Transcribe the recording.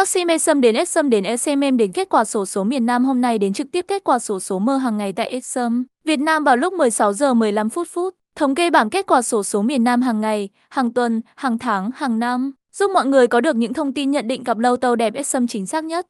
Các sim Exum đến Exum đến SMM đến kết quả sổ số miền Nam hôm nay đến trực tiếp kết quả sổ số mơ hàng ngày tại Exum, Việt Nam vào lúc 16 giờ 15 phút phút. Thống kê bảng kết quả sổ số miền Nam hàng ngày, hàng tuần, hàng tháng, hàng năm, giúp mọi người có được những thông tin nhận định cặp lâu tàu đẹp Exum chính xác nhất.